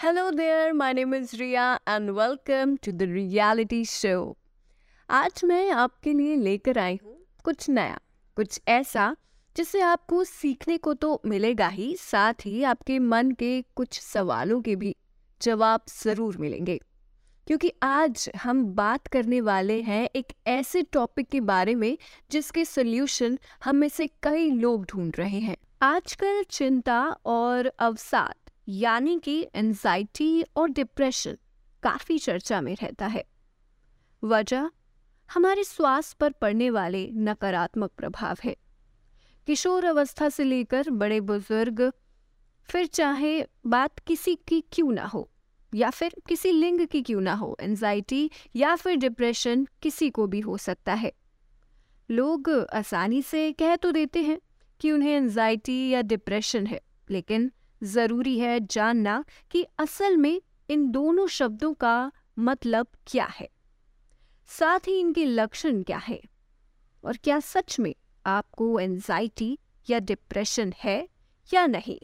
Hello there, my name is Ria and welcome to the reality show. आज मैं आपके लिए लेकर आई हूँ कुछ नया कुछ ऐसा जिससे आपको सीखने को तो मिलेगा ही साथ ही आपके मन के कुछ सवालों के भी जवाब ज़रूर मिलेंगे क्योंकि आज हम बात करने वाले हैं एक ऐसे टॉपिक के बारे में जिसके सोल्यूशन हम में से कई लोग ढूंढ रहे हैं आजकल चिंता और अवसाद यानी कि एनजाइटी और डिप्रेशन काफ़ी चर्चा में रहता है। वजह, हमारे स्वास्थ्य पर पड़ने वाले नकारात्मक प्रभाव है। किशोर अवस्था से लेकर बड़े बुज़ुर्ग, फिर चाहे बात किसी की क्यों ना हो, या फिर किसी लिंग की क्यों ना हो एनजाइटी या फिर डिप्रेशन किसी को भी हो सकता है। लोग आसानी से कह तो देते हैं कि उन्हें एनजाइटी या डिप्रेशन है, लेकिन ज़रूरी है जानना कि असल में इन दोनों शब्दों का मतलब क्या है। साथ ही इनके लक्षण क्या है? और क्या सच में आपको एनजाइटी या डिप्रेशन है या नहीं?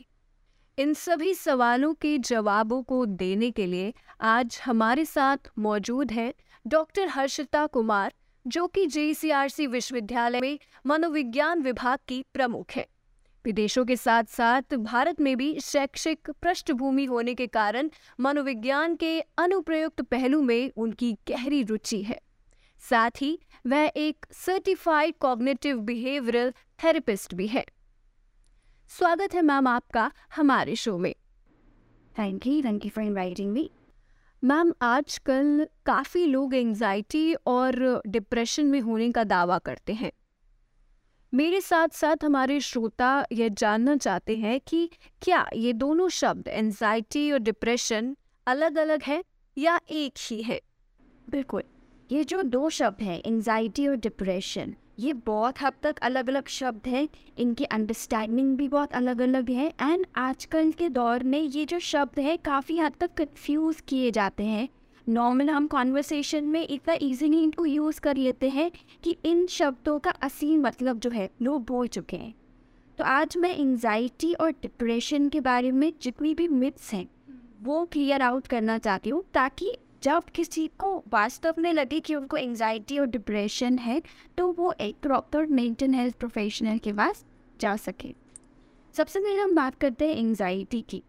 इन सभी सवालों के जवाबों को देने के लिए आज हमारे साथ मौजूद हैं डॉक्टर हर्षिता कुमार, जो कि जेसीआरसी विश्वविद्यालय में मनोविज्ञान विभाग की प्रमुख है। विदेशों के साथ साथ भारत में भी शैक्षिक पृष्ठभूमि होने के कारण मनोविज्ञान के अनुप्रयुक्त पहलू में उनकी गहरी रुचि है। साथ ही वह एक सर्टिफाइड कॉग्निटिव बिहेवियरल थेरेपिस्ट भी है। स्वागत है मैम आपका हमारे शो में। Thank you thank you for inviting me ma'am आजकल काफ़ी लोग एंजाइटी और डिप्रेशन में होने का दावा करते हैं। मेरे साथ साथ हमारे श्रोता यह जानना चाहते हैं कि क्या ये दोनों शब्द एंजाइटी और डिप्रेशन अलग अलग है या एक ही है? बिल्कुल। ये जो दो शब्द हैं एंजाइटी और डिप्रेशन ये बहुत हद तक अलग अलग शब्द हैं। इनकी अंडरस्टैंडिंग भी बहुत अलग अलग है एंड आजकल के दौर में ये जो शब्द है, काफ़ी हद तक कंफ्यूज किए जाते हैं। नॉर्मल हम कॉन्वर्सेशन में इतना ईजीली इनको यूज़ कर लेते हैं कि इन शब्दों का असीम मतलब जो है लोग भूल चुके हैं। तो आज मैं एंजाइटी और डिप्रेशन के बारे में जितनी भी मिथ्स हैं, वो क्लियर आउट करना चाहती हूँ ताकि जब किसी को वास्तव में लगे कि उनको एंजाइटी और डिप्रेशन है तो वो एक प्रॉपर मेंटल हेल्थ प्रोफेशनल के पास जा सके। सबसे पहले हम बात करते हैं एंजाइटी की।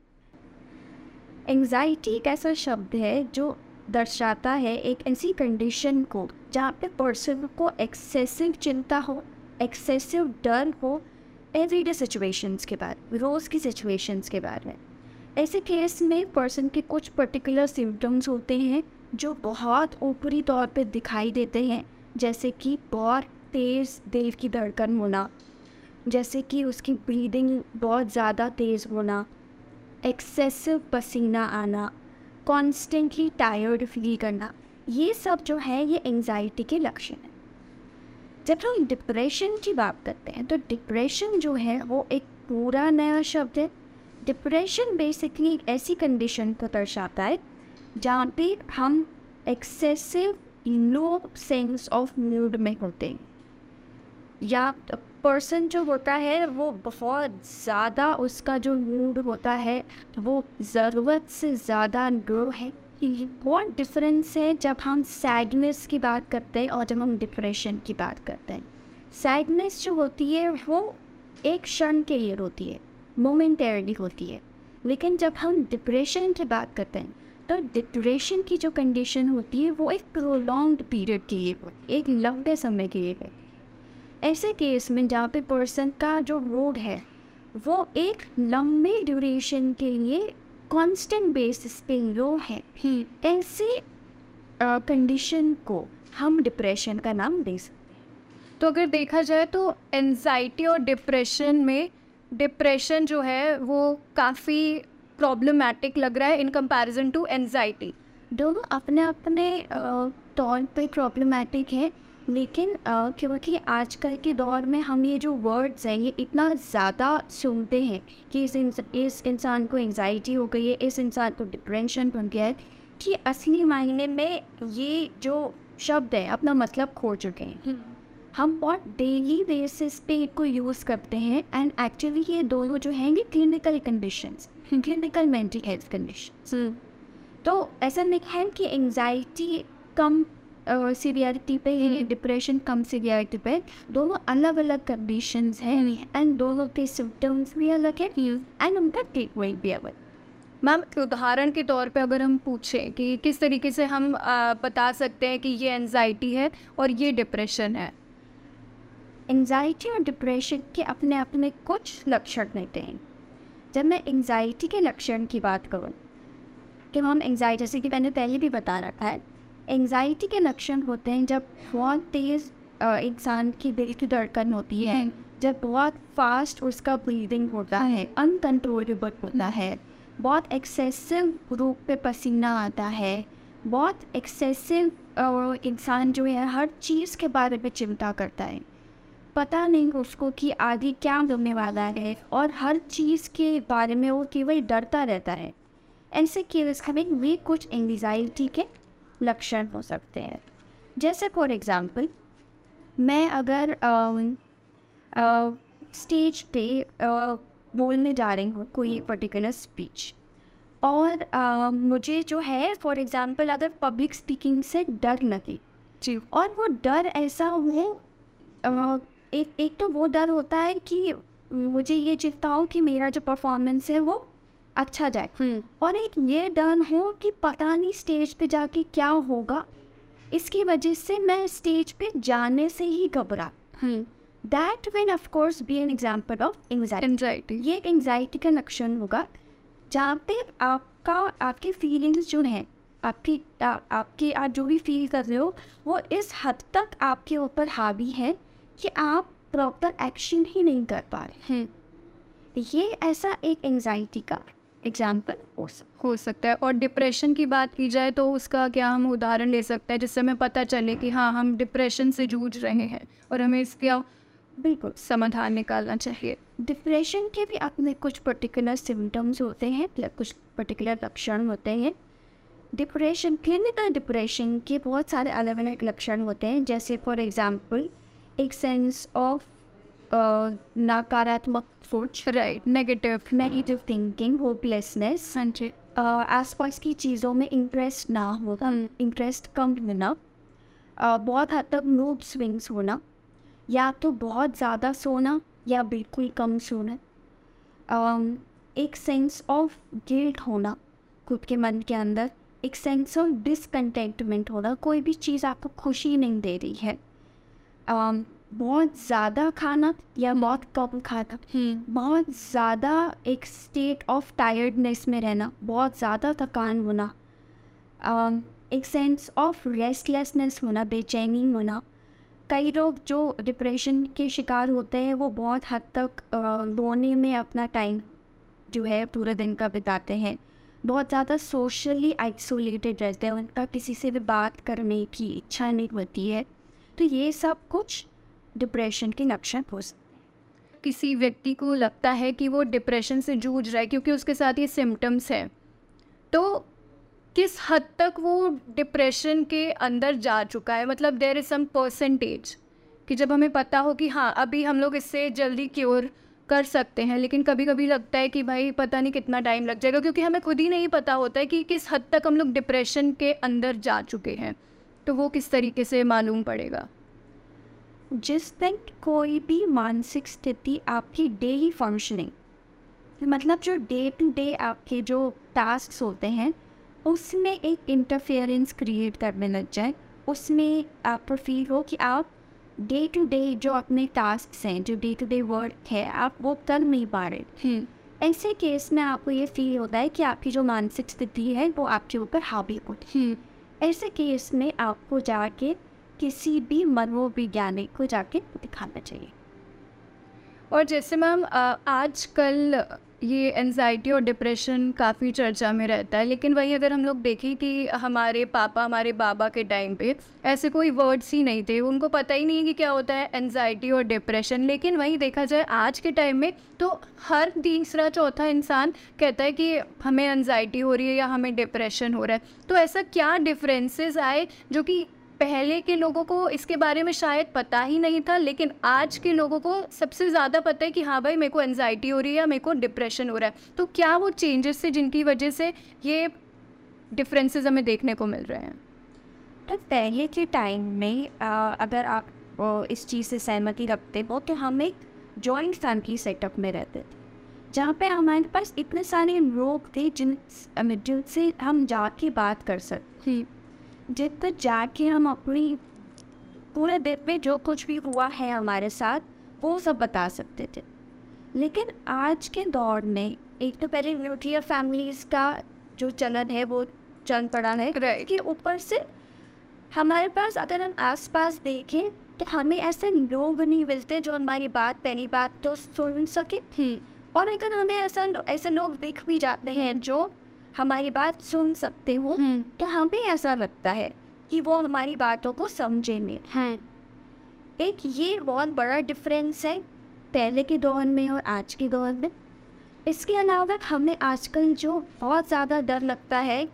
एंजाइटी एक ऐसा शब्द है जो दर्शाता है एक ऐसी कंडीशन को, जहाँ पे पर्सन को एक्सेसिव चिंता हो एक्सेसिव डर हो एवरीडे सिचुएशंस के बारे रोज़ की सिचुएशंस के बारे में। ऐसे केस में पर्सन के कुछ पर्टिकुलर सिम्टम्स होते हैं, जो बहुत ऊपरी तौर पे दिखाई देते हैं, जैसे कि बहुत तेज़ दिल की धड़कन होना, जैसे कि उसकी ब्रीदिंग बहुत ज़्यादा तेज़ होना एक्सेसिव पसीना आना। कॉन्स्टेंटली टायर्ड फील करना, ये सब जो है, ये एंजाइटी के लक्षण हैं। जब हम डिप्रेशन की बात करते हैं तो डिप्रेशन जो है, वो एक पूरा नया शब्द है। डिप्रेशन बेसिकली एक ऐसी कंडीशन को दर्शाता है, जहाँ पे हम excessive low sense of mood में होते हैं। या पर्सन जो होता है, वो बहुत ज़्यादा उसका जो मूड होता है, वो ज़रूरत से ज़्यादा लो है। बहुत डिफरेंस है जब हम सैडनेस की बात करते हैं और जब हम डिप्रेशन की बात करते हैं। सैडनेस जो होती है, वो एक क्षण के लिए होती है मोमेंटरली होती है। लेकिन जब हम डिप्रेशन की बात करते हैं तो डिप्रेशन की जो कंडीशन होती है, वो एक प्रोलॉन्ग पीरियड के लिए एक लंबे समय के लिए ऐसे केस में जहाँ पे पर्सन का जो मूड है वो एक लंबे ड्यूरेशन के लिए कांस्टेंट बेसिस पे लो है। ऐसे कंडीशन को हम डिप्रेशन का नाम दे सकते हैं। तो अगर देखा जाए तो एनजाइटी और डिप्रेशन में डिप्रेशन जो है वो काफ़ी प्रॉब्लमेटिक लग रहा है इन कंपैरिजन टू एनजाइटी दोनों अपने अपने तौर पे प्रॉब्लमेटिक है। लेकिन क्योंकि आजकल के दौर में हम ये जो वर्ड्स हैं ये इतना ज़्यादा सुनते हैं कि इस इंस, इस इंसान को एंजाइटी हो गई है इस इंसान को डिप्रेशन बन गया है कि असली मायने में ये जो शब्द है अपना मतलब खो चुके हैं। हम्म। हम बहुत डेली बेसिस पे इनको यूज़ करते हैं एंड एक्चुअली ये दोनों जो हैं ये clinical conditions clinical mental health condition तो ऐसा नहीं है कि एंजाइटी कम सीवियरिटी पे डिप्रेशन कम सीवियरिटी पे दोनों अलग अलग कंडीशन हैं। एंड दोनों के सिम्टम्स भी अलग है एंड उनका ट्रीटमेंट भी अलग मैम उदाहरण के तौर पे अगर हम पूछें कि किस तरीके से हम आ, बता सकते हैं कि ये एनजाइटी है और ये डिप्रेशन है? एंजाइटी और डिप्रेशन के अपने अपने कुछ लक्षण रहते हैं। जब मैं एंजाइटी के लक्षण की बात करूँ कि हम एंजाइटी जैसे कि मैंने पहले भी बता रखा है एंजाइटी के लक्षण होते हैं जब बहुत तेज़ इंसान की दिल की धड़कन होती है जब बहुत फास्ट उसका ब्रीदिंग होता है अनकंट्रोलेबल होता है बहुत एक्सेसिव रूप पे पसीना आता है बहुत एक्सेसिव इंसान जो है हर चीज़ के बारे में चिंता करता है। पता नहीं उसको कि आगे क्या होने वाला है और हर चीज़ के बारे में वो केवल डरता रहता है। ऐसे केस हमें वे कुछ एंगजाइटी के लक्षण हो सकते हैं। जैसे फॉर एग्ज़ाम्पल मैं अगर स्टेज पे बोलने जा रही हूँ कोई पर्टिकुलर स्पीच और मुझे जो है फॉर एग्ज़ाम्पल अगर पब्लिक स्पीकिंग से डर लगे जी। और वो डर ऐसा हो एक एक तो वो डर होता है कि मुझे ये चिंता हो कि मेरा जो परफॉर्मेंस है वो अच्छा जाए। और एक ये डर हो कि पता नहीं स्टेज पे जाके क्या होगा। इसकी वजह से मैं स्टेज पे जाने से ही घबरा। That will of course be an example of anxiety ये एक एंगजाइटी का लक्षण होगा जहाँ पे आपका आपकी फीलिंग्स जो हैं आपकी आ, आपकी आप जो भी फील कर रहे हो वो इस हद तक आपके ऊपर हावी है कि आप प्रॉपर एक्शन ही नहीं कर पा रहे। हैं ये ऐसा एक एंगजाइटी का एग्ज़ाम्पल हो हो सकता है। और डिप्रेशन की बात की जाए तो उसका क्या हम उदाहरण ले सकते हैं जिससे हमें पता चले कि हाँ हम डिप्रेशन से जूझ रहे हैं और हमें इसका बिल्कुल। समाधान निकालना चाहिए। डिप्रेशन के भी अपने कुछ पर्टिकुलर सिम्टम्स होते हैं कुछ पर्टिकुलर लक्षण होते हैं। डिप्रेशन क्लिनिकल डिप्रेशन के बहुत सारे अलग अलग लक्षण होते हैं जैसे फॉर एग्ज़ाम्पल एक सेंस ऑफ़ नकारात्मक सोच right negative negative thinking hopelessness हाँ जी। आस पास की चीज़ों में इंटरेस्ट ना हो इंटरेस्ट कम होना बहुत हद तक मूड स्विंग्स होना या तो बहुत ज़्यादा सोना या बिल्कुल कम सोना। एक सेंस ऑफ़ गिल्ट होना खुद के मन के अंदर एक सेंस ऑफ़ डिसकंटेंटमेंट होना कोई भी चीज़ आपको खुशी नहीं दे रही है। बहुत ज़्यादा खाना या बहुत कम खाना। हम्म। बहुत ज़्यादा एक स्टेट ऑफ़ टायर्डनेस में रहना बहुत ज़्यादा थकान होना um, एक सेंस ऑफ़ रेस्टलेसनेस होना बेचैनी होना। कई लोग जो डिप्रेशन के शिकार होते हैं वो बहुत हद तक रोने में अपना टाइम जो है पूरे दिन का बिताते हैं। बहुत ज़्यादा सोशली आइसोलेटेड रहते हैं उनका किसी से भी बात करने की इच्छा नहीं होती है। तो ये सब कुछ डिप्रेशन के लक्षण हो सकते किसी व्यक्ति को लगता है कि वो डिप्रेशन से जूझ रहा है क्योंकि उसके साथ ये सिम्टम्स हैं। तो किस हद तक वो डिप्रेशन के अंदर जा चुका है? मतलब देर इज़ सम परसेंटेज कि जब हमें पता हो कि हाँ अभी हम लोग इससे जल्दी क्योर कर सकते हैं, लेकिन कभी कभी लगता है कि भाई पता नहीं कितना टाइम लग जाएगा, क्योंकि हमें खुद ही नहीं पता होता है कि किस हद तक हम लोग डिप्रेशन के अंदर जा चुके हैं। तो वो किस तरीके से मालूम पड़ेगा? जिस दिन कोई भी मानसिक स्थिति आपकी डेली फंक्शनिंग मतलब जो डे टू डे आपके जो टास्क होते हैं उसमें एक इंटरफेरेंस क्रिएट करने लग जाए उसमें आपको फील हो कि आप डे टू डे जो अपने टास्क हैं जो डे टू डे वर्क है आप वो कर नहीं पा रहे हम्म। ऐसे केस में आपको ये फील होता है कि आपकी जो मानसिक स्थिति है वो आपके ऊपर हावी होती है हम्म। ऐसे केस में आपको जाके किसी भी मनोविज्ञानिक को जाके दिखाना चाहिए। और जैसे मैम आजकल ये एनजाइटी और डिप्रेशन काफ़ी चर्चा में रहता है, लेकिन वही अगर हम लोग देखें कि हमारे पापा, हमारे बाबा के टाइम पे ऐसे कोई वर्ड्स ही नहीं थे। उनको पता ही नहीं कि क्या होता है एनजाइटी और डिप्रेशन लेकिन वही देखा जाए आज के टाइम में तो हर तीसरा, चौथा इंसान कहता है कि हमें एनजाइटी हो रही है या हमें डिप्रेशन हो रहा है। तो ऐसा क्या डिफरेंसेस आए जो कि पहले के लोगों को इसके बारे में शायद पता ही नहीं था लेकिन आज के लोगों को सबसे ज़्यादा पता है कि हाँ भाई मेरे को एनजाइटी हो रही है या मेरे को डिप्रेशन हो रहा है। तो क्या वो चेंजेस से जिनकी वजह से ये डिफरेंसेस हमें देखने को मिल रहे हैं? तो पहले के टाइम में आ, अगर आप आ, इस चीज़ से सहमति रखते हो तो हम एक जॉइंट फैमिली सेटअप में रहते थे जहाँ पे हमारे पास इतने सारे लोग थे जिन जिनसे हम जाके बात कर सकते जिन तक जाके हम अपनी पूरे दिन में जो कुछ भी हुआ है हमारे साथ वो सब बता सकते थे। लेकिन आज के दौर में एक तो पहले न्यूक्लियर फैमिलीज़ का जो चलन है वो चल पड़ा है Right. कि ऊपर से हमारे पास अगर हम आस पास देखें तो हमें ऐसे लोग नहीं मिलते जो हमारी बात पहली बात तो सुन सके। और अगर हमें ऐसा ऐसे लोग दिख भी जाते हैं जो हमारी बात सुन सकते हो तो हमें ऐसा लगता है कि वो हमारी बातों को समझेंगे। हाँ। एक ये बहुत बड़ा डिफरेंस है पहले के दौर में और आज के दौर में। इसके अलावा हमें आजकल जो बहुत ज़्यादा डर लगता है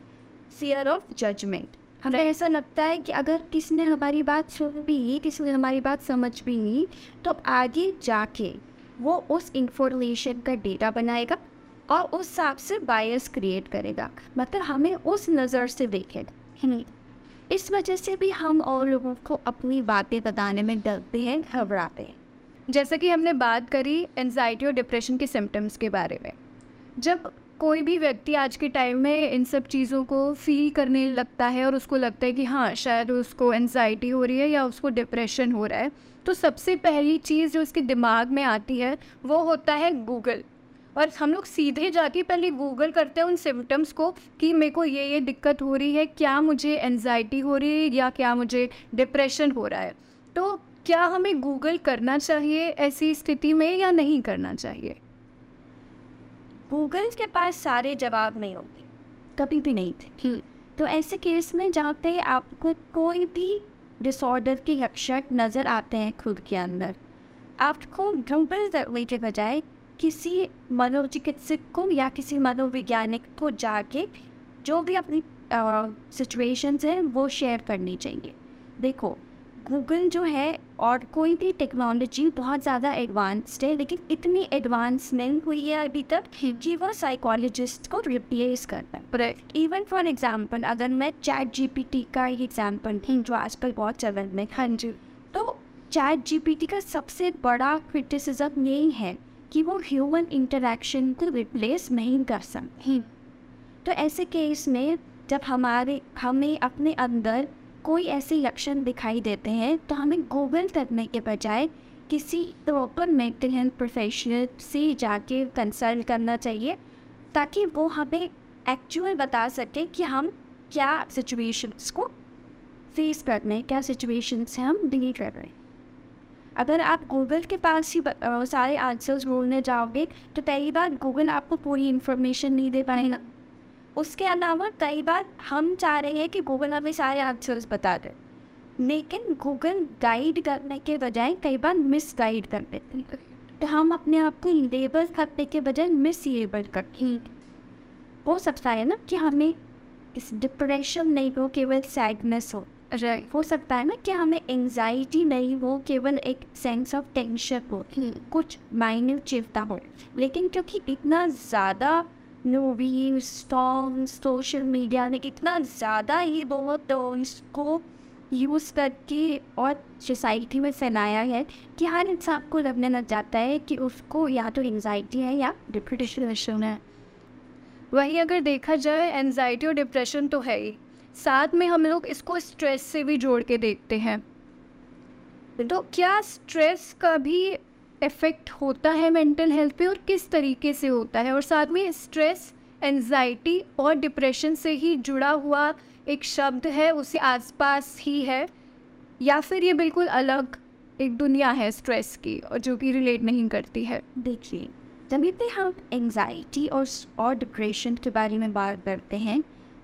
फियर ऑफ़ जजमेंट हमें ऐसा लगता है कि अगर किसी ने हमारी बात सुन भी किसी ने हमारी बात समझ भी तो आगे जाके वो उस इंफॉर्मेशन का डेटा बनाएगा। और उस हिसाब से बायस क्रिएट करेगा। मतलब हमें उस नज़र से देखेगा इस वजह से भी हम और लोगों को अपनी बातें बताने में डरते हैं, घबराते हैं। जैसा कि हमने बात करी एनजाइटी और डिप्रेशन के सिम्टम्स के बारे में। जब कोई भी व्यक्ति आज के टाइम में इन सब चीज़ों को फील करने लगता है और उसको लगता है कि हाँ शायद उसको एनजाइटी हो रही है या उसको डिप्रेशन हो रहा है तो सबसे पहली चीज़ जो उसके दिमाग में आती है, वो होता है गूगल और हम लोग सीधे जाके पहले गूगल करते हैं उन सिम्टम्स को कि मेरे को ये ये दिक्कत हो रही है क्या मुझे एनजाइटी हो रही है या क्या मुझे डिप्रेशन हो रहा है। तो क्या हमें गूगल करना चाहिए ऐसी स्थिति में या नहीं करना चाहिए? गूगल के पास सारे जवाब नहीं होते। कभी भी नहीं थे। तो ऐसे केस में जहाँ पे आपको कोई भी डिसऑर्डर के लक्षण नज़र आते हैं खुद के अंदर आपको गूगल के बजाय किसी मनोचिकित्सक को या किसी मनोवैज्ञानिक को जाके जो भी अपनी सिचुएशंस हैं वो शेयर करनी चाहिए। देखो गूगल जो है और कोई भी टेक्नोलॉजी बहुत ज़्यादा एडवांस्ड है लेकिन इतनी एडवांस नहीं हुई है अभी तक कि वो साइकोलॉजिस्ट को रिप्लेस करता है इवन फॉर एग्जांपल अगर मैं चैट जीपीटी का ही एग्जांपल थी जो आजकल बहुत चलन में हाँ जी। तो चैट जीपीटी का सबसे बड़ा क्रिटिसिज्म यही है कि वो ह्यूमन इंटरेक्शन को रिप्लेस नहीं कर सकते। तो ऐसे केस में जब हमारे, हमें अपने अंदर कोई ऐसे लक्षण दिखाई देते हैं तो हमें गूगल करने के बजाय किसी प्रॉपर मेंटल हेल्थ प्रोफेशनल से जाके कंसल्ट करना चाहिए, ताकि वो हमें एक्चुअल बता सके कि हम क्या सिचुएशंस को फेस कर रहे हैं, क्या सिचुएशंस हैं हम डील कर रहे हैं। अगर आप गूगल के पास ही सारे आंसर्स ढूँढने जाओगे तो पहली बार गूगल आपको पूरी इन्फॉर्मेशन नहीं दे पाएगा। उसके अलावा कई बार हम चाह रहे हैं कि गूगल हमें सारे आंसर्स बता दे, लेकिन गूगल गाइड करने के बजाय कई बार मिस गाइड कर देते हैं। तो हम अपने आप को लेबल करने के बजाय मिस लेबल करते हो। सकता है ना कि हमें इस डिप्रेशन नहीं हो, केवल सैडनेस हो। हो सकता है ना कि हमें एंजाइटी नहीं हो केवल एक सेंस ऑफ़ टेंशन हो कुछ माइन्यूट चिंता हो। लेकिन क्योंकि इतना ज़्यादा मूवीज़ सॉन्ग सोशल मीडिया ने इतना ज़्यादा ही बहुत इसको यूज़ करके और सोसाइटी में फैलाया है कि हर इंसान को लगने लग जाता है कि उसको या तो एंजाइटी है या डिप्रेशन है। वहीं अगर देखा जाए एनजाइटी और डिप्रेशन तो है ही। साथ में हम लोग इसको स्ट्रेस से भी जोड़ के देखते हैं। तो क्या स्ट्रेस का भी इफ़ेक्ट होता है मेंटल हेल्थ पे और किस तरीके से होता है? और साथ में स्ट्रेस एनजाइटी और डिप्रेशन से ही जुड़ा हुआ एक शब्द है, उसे आसपास ही है, या फिर ये बिल्कुल अलग एक दुनिया है स्ट्रेस की और जो कि रिलेट नहीं करती है? देखिए, जब भी हम एंजाइटी और और डिप्रेशन के बारे में बात करते हैं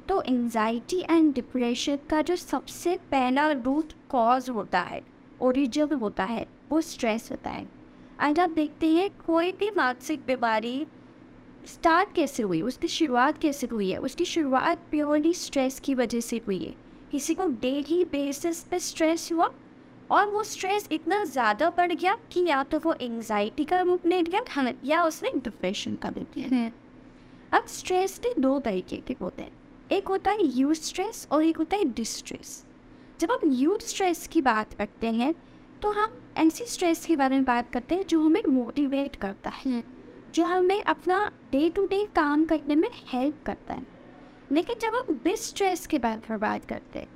तो एंजाइटी एंड डिप्रेशन का जो सबसे पहला रूट कॉज होता है ओरिजिन होता है वो स्ट्रेस होता है। आज आप देखते हैं कोई भी मानसिक बीमारी स्टार्ट कैसे हुई उसकी शुरुआत कैसे हुई है उसकी शुरुआत प्योरली स्ट्रेस की वजह से हुई है। किसी को डेली बेसिस पे स्ट्रेस हुआ और वो स्ट्रेस इतना ज़्यादा बढ़ गया कि या तो वो एंगजाइटी का रूप ले लिया या उसने डिप्रेशन का रूप लिया। अब स्ट्रेस के दो तरीके के होते हैं। एक होता है यूज़ स्ट्रेस और एक होता है डिस्ट्रेस जब हम यूज़ स्ट्रेस की बात करते हैं तो हम ऐसी स्ट्रेस के बारे में बात करते हैं जो हमें मोटिवेट करता है जो हमें अपना डे टू डे काम करने में हेल्प करता है. लेकिन जब हम डिस्ट्रेस के बारे में बात करते हैं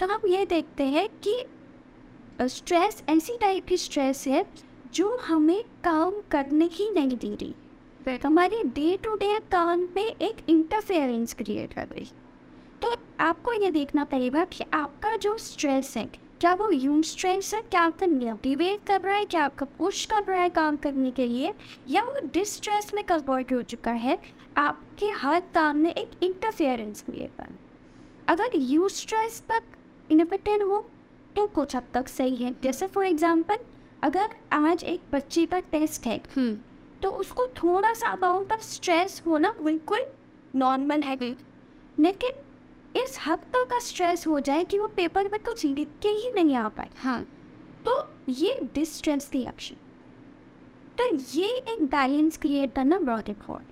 तो हम ये देखते हैं कि स्ट्रेस ऐसी टाइप की स्ट्रेस है जो हमें काम करने ही नहीं दे रही. हमारे डे टू डे काम में एक इंटरफेरेंस क्रिएट कर रही. तो आपको ये देखना पड़ेगा कि आपका जो स्ट्रेस है क्या वो यून स्ट्रेस है क्या आपका मोटिवेट कर रहा है क्या आपका पुश कर रहा है काम करने के लिए या वो डिस्ट्रेस में कन्वर्ट हो चुका है आपके हर काम में एक इंटरफेरेंस कर अगर यू स्ट्रेस तक इनफेक्टेड हो तो कुछ हद तक सही है। जैसे फॉर एग्ज़ाम्पल अगर आज एक बच्चे का टेस्ट है तो उसको थोड़ा सा अमाउंट ऑफ़ स्ट्रेस होना बिल्कुल नॉर्मल है। लेकिन इस हद तक का स्ट्रेस हो जाए कि वो पेपर में कुछ लिख के ही नहीं आ पाए। हाँ। तो ये डिस्ट्रेस की एक्शन तो ये एक बैलेंस क्रिएट करना बहुत इम्पोर्टेंट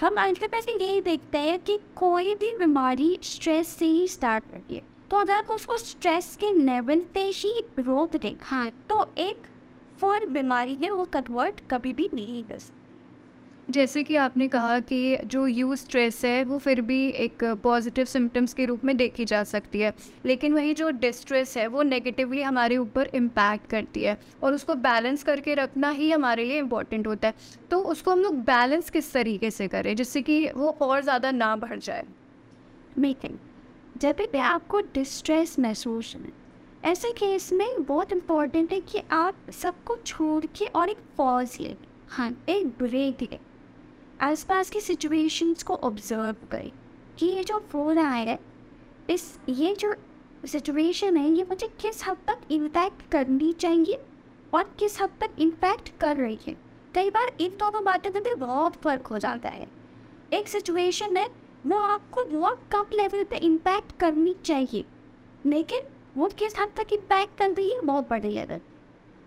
हम आज के पैसे यही देखते हैं कि कोई भी बीमारी स्ट्रेस से ही स्टार्ट करती है। तो अगर आप उसको स्ट्रेस के लेवल पे ही रोक दें हाँ। तो एक फॉर बीमारी है वो कन्वर्ट कभी भी नहीं कर जैसे कि आपने कहा कि जो यू स्ट्रेस है, वो फिर भी एक पॉजिटिव सिम्टम्स के रूप में देखी जा सकती है। लेकिन वही जो डिस्ट्रेस है, वो नेगेटिवली हमारे ऊपर इम्पैक्ट करती है और उसको बैलेंस करके रखना ही हमारे लिए इंपॉर्टेंट होता है। तो उसको हम लोग बैलेंस किस तरीके से करें, जिससे कि वो और ज़्यादा ना बढ़ जाए? मेकिंग जब भी आपको डिस्ट्रेस महसूस है, ऐसे केस में बहुत इम्पोर्टेंट है कि आप सबको छोड़ के और एक पॉज ले हाँ एक ब्रेक ले। आसपास की सिचुएशंस को ऑब्ज़र्व करें कि ये जो हो रहा है, इस, ये जो सिचुएशन है, ये मुझे किस हद तक इम्पैक्ट करनी चाहिए और किस हद तक इम्पैक्ट कर रही है। कई बार इन दोनों बातों में भी बहुत फ़र्क हो जाता है। एक सिचुएशन है, वो आपको बहुत कम लेवल पे इम्पैक्ट करनी चाहिए, लेकिन वो किस हद तक इम्पैक्ट कर रही है, बहुत बड़े लेवल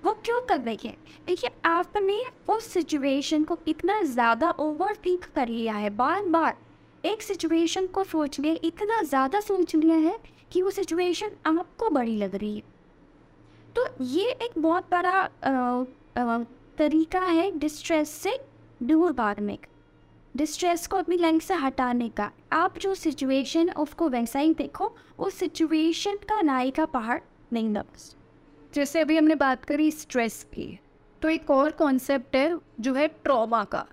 वो क्यों कर रही है? देखिए आपने उस सिचुएशन को इतना ज़्यादा ओवर थिंक कर लिया है बार बार एक सिचुएशन को सोच लिया इतना ज़्यादा सोच लिया है कि वो सिचुएशन आपको बड़ी लग रही है। तो ये एक बहुत बड़ा आ, आ, तरीका है डिस्ट्रेस से दूर भागने का। डिस्ट्रेस को अपनी लाइफ से हटाने का। आप जो सिचुएशन उसको वैसा ही देखो उस सिचुएशन का नाई का पहाड़ नहीं नब्स जैसे अभी हमने बात करी स्ट्रेस की तो एक और कॉन्सेप्ट है जो है ट्रॉमा का।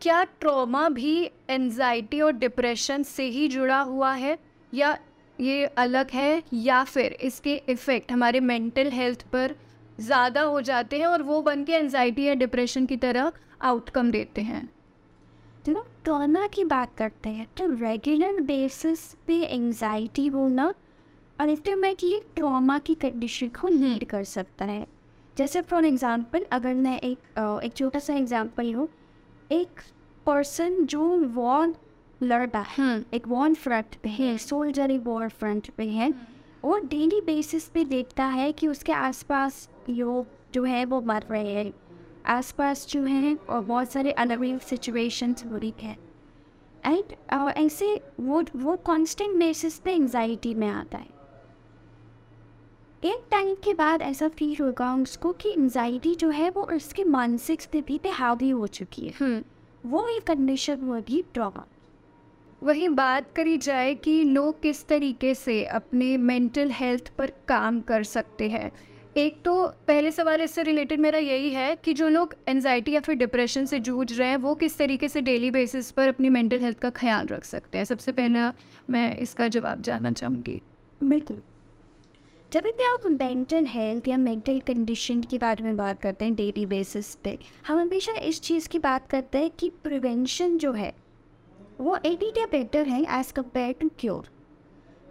क्या ट्रॉमा भी एनजाइटी और डिप्रेशन से ही जुड़ा हुआ है या ये अलग है या फिर इसके इफ़ेक्ट हमारे मेंटल हेल्थ पर ज़्यादा हो जाते हैं और वो बन के एनजाइटी या डिप्रेशन की तरह आउटकम देते हैं? तो ट्रॉमा की बात करते हैं तो रेगुलर बेसिस पे एंजाइटी होना अल्टीमेटली ट्रॉमा की कंडीशन को लीड कर सकता है। जैसे फॉर एग्जांपल अगर मैं एक एक छोटा सा एग्जांपल लूँ एक पर्सन जो वॉर लड़ता है हम्म। एक वॉर फ्रंट पे है सोल्जर एक वॉर फ्रंट पे है और डेली बेसिस पे देखता है कि उसके आसपास लोग जो है वो मर रहे हैं। आसपास जो है और बहुत सारे अलग अलग सिचुएशंस हो रही है। एंड ऐसे वो वो कांस्टेंट बेसिस पे एंजाइटी में आता है। एक टाइम के बाद ऐसा फील होगा उसको कि एंजाइटी जो है वो उसके मानसिक स्थिति पे हावी हो चुकी है। हम्म। वो एक कंडीशन होगी ट्रॉमा वही बात करी जाए कि लोग किस तरीके से अपने मेंटल हेल्थ पर काम कर सकते हैं। एक तो पहले सवाल इससे रिलेटेड मेरा यही है कि जो लोग एनजाइटी या फिर डिप्रेशन से जूझ रहे हैं वो किस तरीके से डेली बेसिस पर अपनी मेंटल हेल्थ का ख्याल रख सकते हैं? सबसे पहला मैं इसका जवाब जानना चाहूँगी। बिल्कुल। जब भी आप मेंटल हेल्थ या मेंटल कंडीशन के बारे में बात करते हैं डेली बेसिस पे हम हमेशा इस चीज़ की बात करते हैं कि प्रिवेंशन जो है वो एटी डे बेटर है एज़ कंपेयर टू क्योर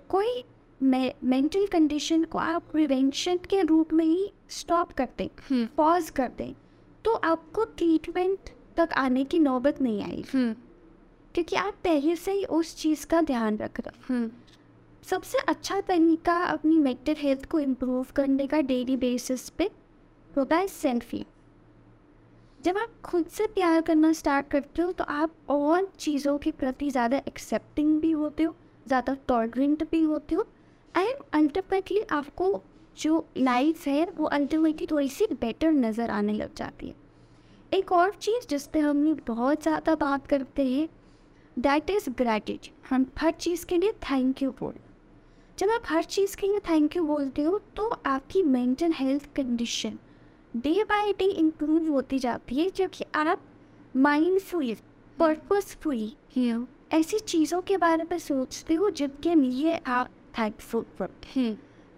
कोई मेंटल कंडीशन को आप प्रिवेंशन के रूप में ही स्टॉप कर दें पॉज। कर दें तो आपको ट्रीटमेंट तक आने की नौबत नहीं आई हम्म। क्योंकि आप पहले से ही उस चीज़ का ध्यान रख रहे हम्म। सबसे अच्छा तरीका अपनी मेंटल हेल्थ को इम्प्रूव करने का डेली बेसिस पे होता है सेल्फी जब आप खुद से प्यार करना स्टार्ट करते हो तो आप और चीज़ों के प्रति ज़्यादा एक्सेप्टिंग भी होते हो, ज़्यादा टॉलरेंट भी होते हो एंड अल्टीमेटली आपको जो लाइफ है, वो अल्टीमेटली थोड़ी सी बेटर नज़र आने लग जाती है. एक और चीज़ जिस पर हम लोग बहुत ज़्यादा बात करते हैं दैट इज़ ग्रैटिट्यूड हम हर चीज़ के लिए थैंक यू बोल जब आप हर चीज़ के लिए थैंक यू बोलते हो तो आपकी mental health condition day by day improve होती जाती है जबकि आप माइंडफुल पर्पसफुली ऐसी चीज़ों के बारे में सोचते हो, जिनके लिए आप थैंकफुल हैं।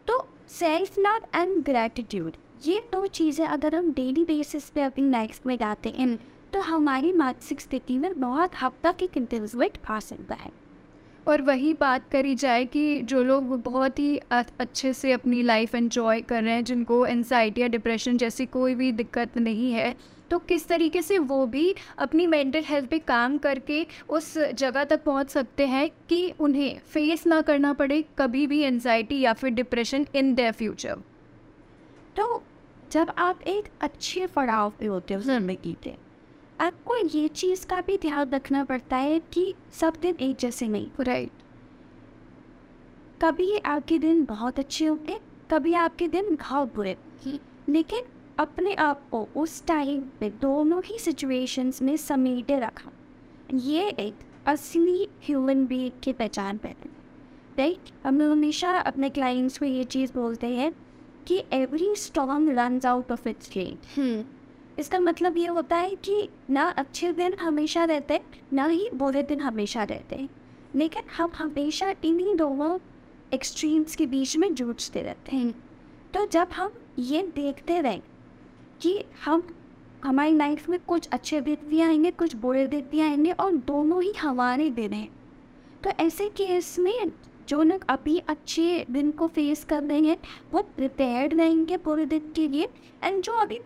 तो सेल्फ लव एंड ग्रैटिट्यूड ये दो चीज़ें अगर हम डेली बेसिस पे अपनी लाइफ में डालते हैं तो हमारी मानसिक स्थिति में बहुत हद तक एक इंप्रूवमेंट आ सकता है। और वही बात करी जाए कि जो लोग बहुत ही अच्छे से अपनी लाइफ एंजॉय कर रहे हैं, जिनको एनजाइटी या डिप्रेशन जैसी कोई भी दिक्कत नहीं है तो किस तरीके से वो भी अपनी मेंटल हेल्थ पे काम करके उस जगह तक पहुँच सकते हैं कि उन्हें फेस ना करना पड़े कभी भी एनजाइटी या फिर डिप्रेशन इन द फ्यूचर तो जब आप एक अच्छे पड़ाव पे होते हो ज़िंदगी के आपको ये चीज़ का भी ध्यान रखना पड़ता है कि सब दिन एक जैसे नहीं। राइट कभी आपके दिन बहुत अच्छे होंगे कभी आपके दिन बहुत बुरे। लेकिन अपने आप को उस टाइम पे दोनों ही सिचुएशंस में समेटे रखा। ये एक असली ह्यूमन बीइंग की पहचान पहले राइट हम लोग हमेशा अपने क्लाइंट्स को ये चीज़ बोलते हैं कि every storm run out of its इसका मतलब ये होता है कि ना अच्छे दिन हमेशा रहते ना ही बुरे दिन हमेशा रहते हैं। लेकिन हम हमेशा इन्हीं दोनों एक्सट्रीम्स के बीच में जूझते रहते हैं। तो जब हम ये देखते रहें कि हम, हमारी लाइफ में कुछ अच्छे दिन भी आएँगे, कुछ बुरे दिन भी आएँगे और दोनों ही हमारे दिन हैं तो ऐसे केस में जो लोग अभी अच्छे दिन को फेस कर रहे हैं, वो प्रिपेयर्ड रहेंगे पूरे दिन के लिए। एंड जो अभी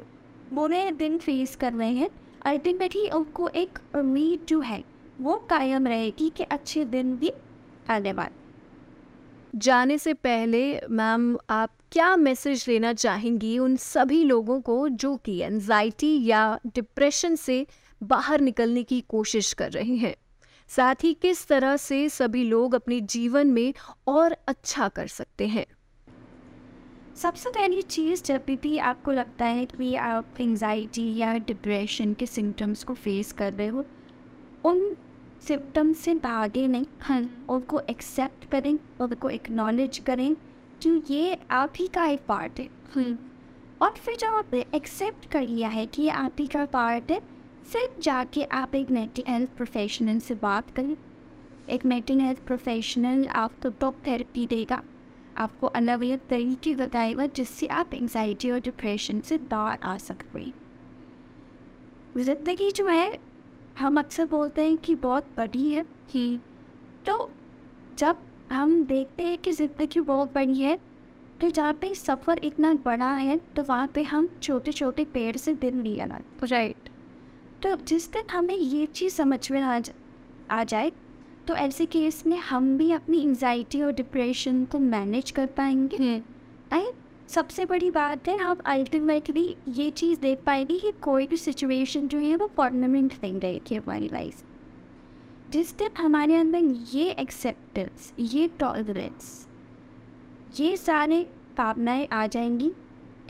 बुरे दिन फेस कर रहे हैं। अल्टीमेटली उनको एक उम्मीद जो है, वो कायम रहेगी कि अच्छे दिन भी आने वाले। जाने से पहले मैम आप क्या मैसेज लेना चाहेंगी उन सभी लोगों को जो कि एनजाइटी या डिप्रेशन से बाहर निकलने की कोशिश कर रहे हैं? साथ ही किस तरह से सभी लोग अपने जीवन में और अच्छा कर सकते हैं? सबसे पहली चीज़ जब भी भी आपको लगता है कि आप एंजाइटी या डिप्रेशन के सिम्टम्स को फेस कर रहे हो उन सिम्टम्स से भागे नहीं हाँ उनको एक्सेप्ट करें उनको एक्नॉलेज करें कि ये आप ही का एक पार्ट है। हाँ। और फिर जब आपने एक्सेप्ट कर लिया है कि ये आप ही का पार्ट है फिर जाके आप एक मेंटल हेल्थ प्रोफेशनल से बात करें। एक मेंटल हेल्थ प्रोफेशनल आपको टॉप थेरेपी देगा। आपको अलग अलग तरीके बताएगा जिससे आप एंगजाइटी और डिप्रेशन से बाहर आ सकते ज़िंदगी जो है हम अक्सर बोलते हैं कि बहुत बड़ी है ही। तो जब हम देखते हैं कि ज़िंदगी बहुत बड़ी है तो जहाँ पे सफ़र इतना बड़ा है तो वहाँ पे हम छोटे छोटे पेड़ से दिन लिया राइट तो जिस दिन हमें ये चीज़ समझ में आ, जा, आ जाए तो ऐसे केस में हम भी अपनी एंजाइटी और डिप्रेशन को मैनेज कर पाएँगे? हम्म। सबसे बड़ी बात है हम अल्टीमेटली ये चीज़ देख पाएँगे कि कोई भी सिचुएशन जो है वो परमानेंट नहीं रहेगी हमारी लाइफ जिस दिन हमारे अंदर ये एक्सेप्टेंस ये टॉलरेंस ये सारे भावनाएँ आ जाएँगी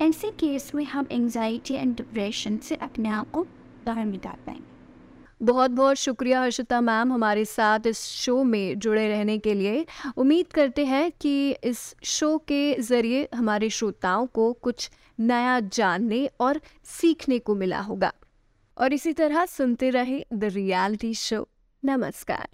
ऐसे केस में हम एंजाइटी एंड डिप्रेशन से अपने आप को बाहर निकाल पाएँगे। बहुत बहुत शुक्रिया हर्षिता मैम हमारे साथ इस शो में जुड़े रहने के लिए। उम्मीद करते हैं कि इस शो के ज़रिए हमारे श्रोताओं को कुछ नया जानने और सीखने को मिला होगा। और इसी तरह सुनते रहे द रियलिटी शो नमस्कार।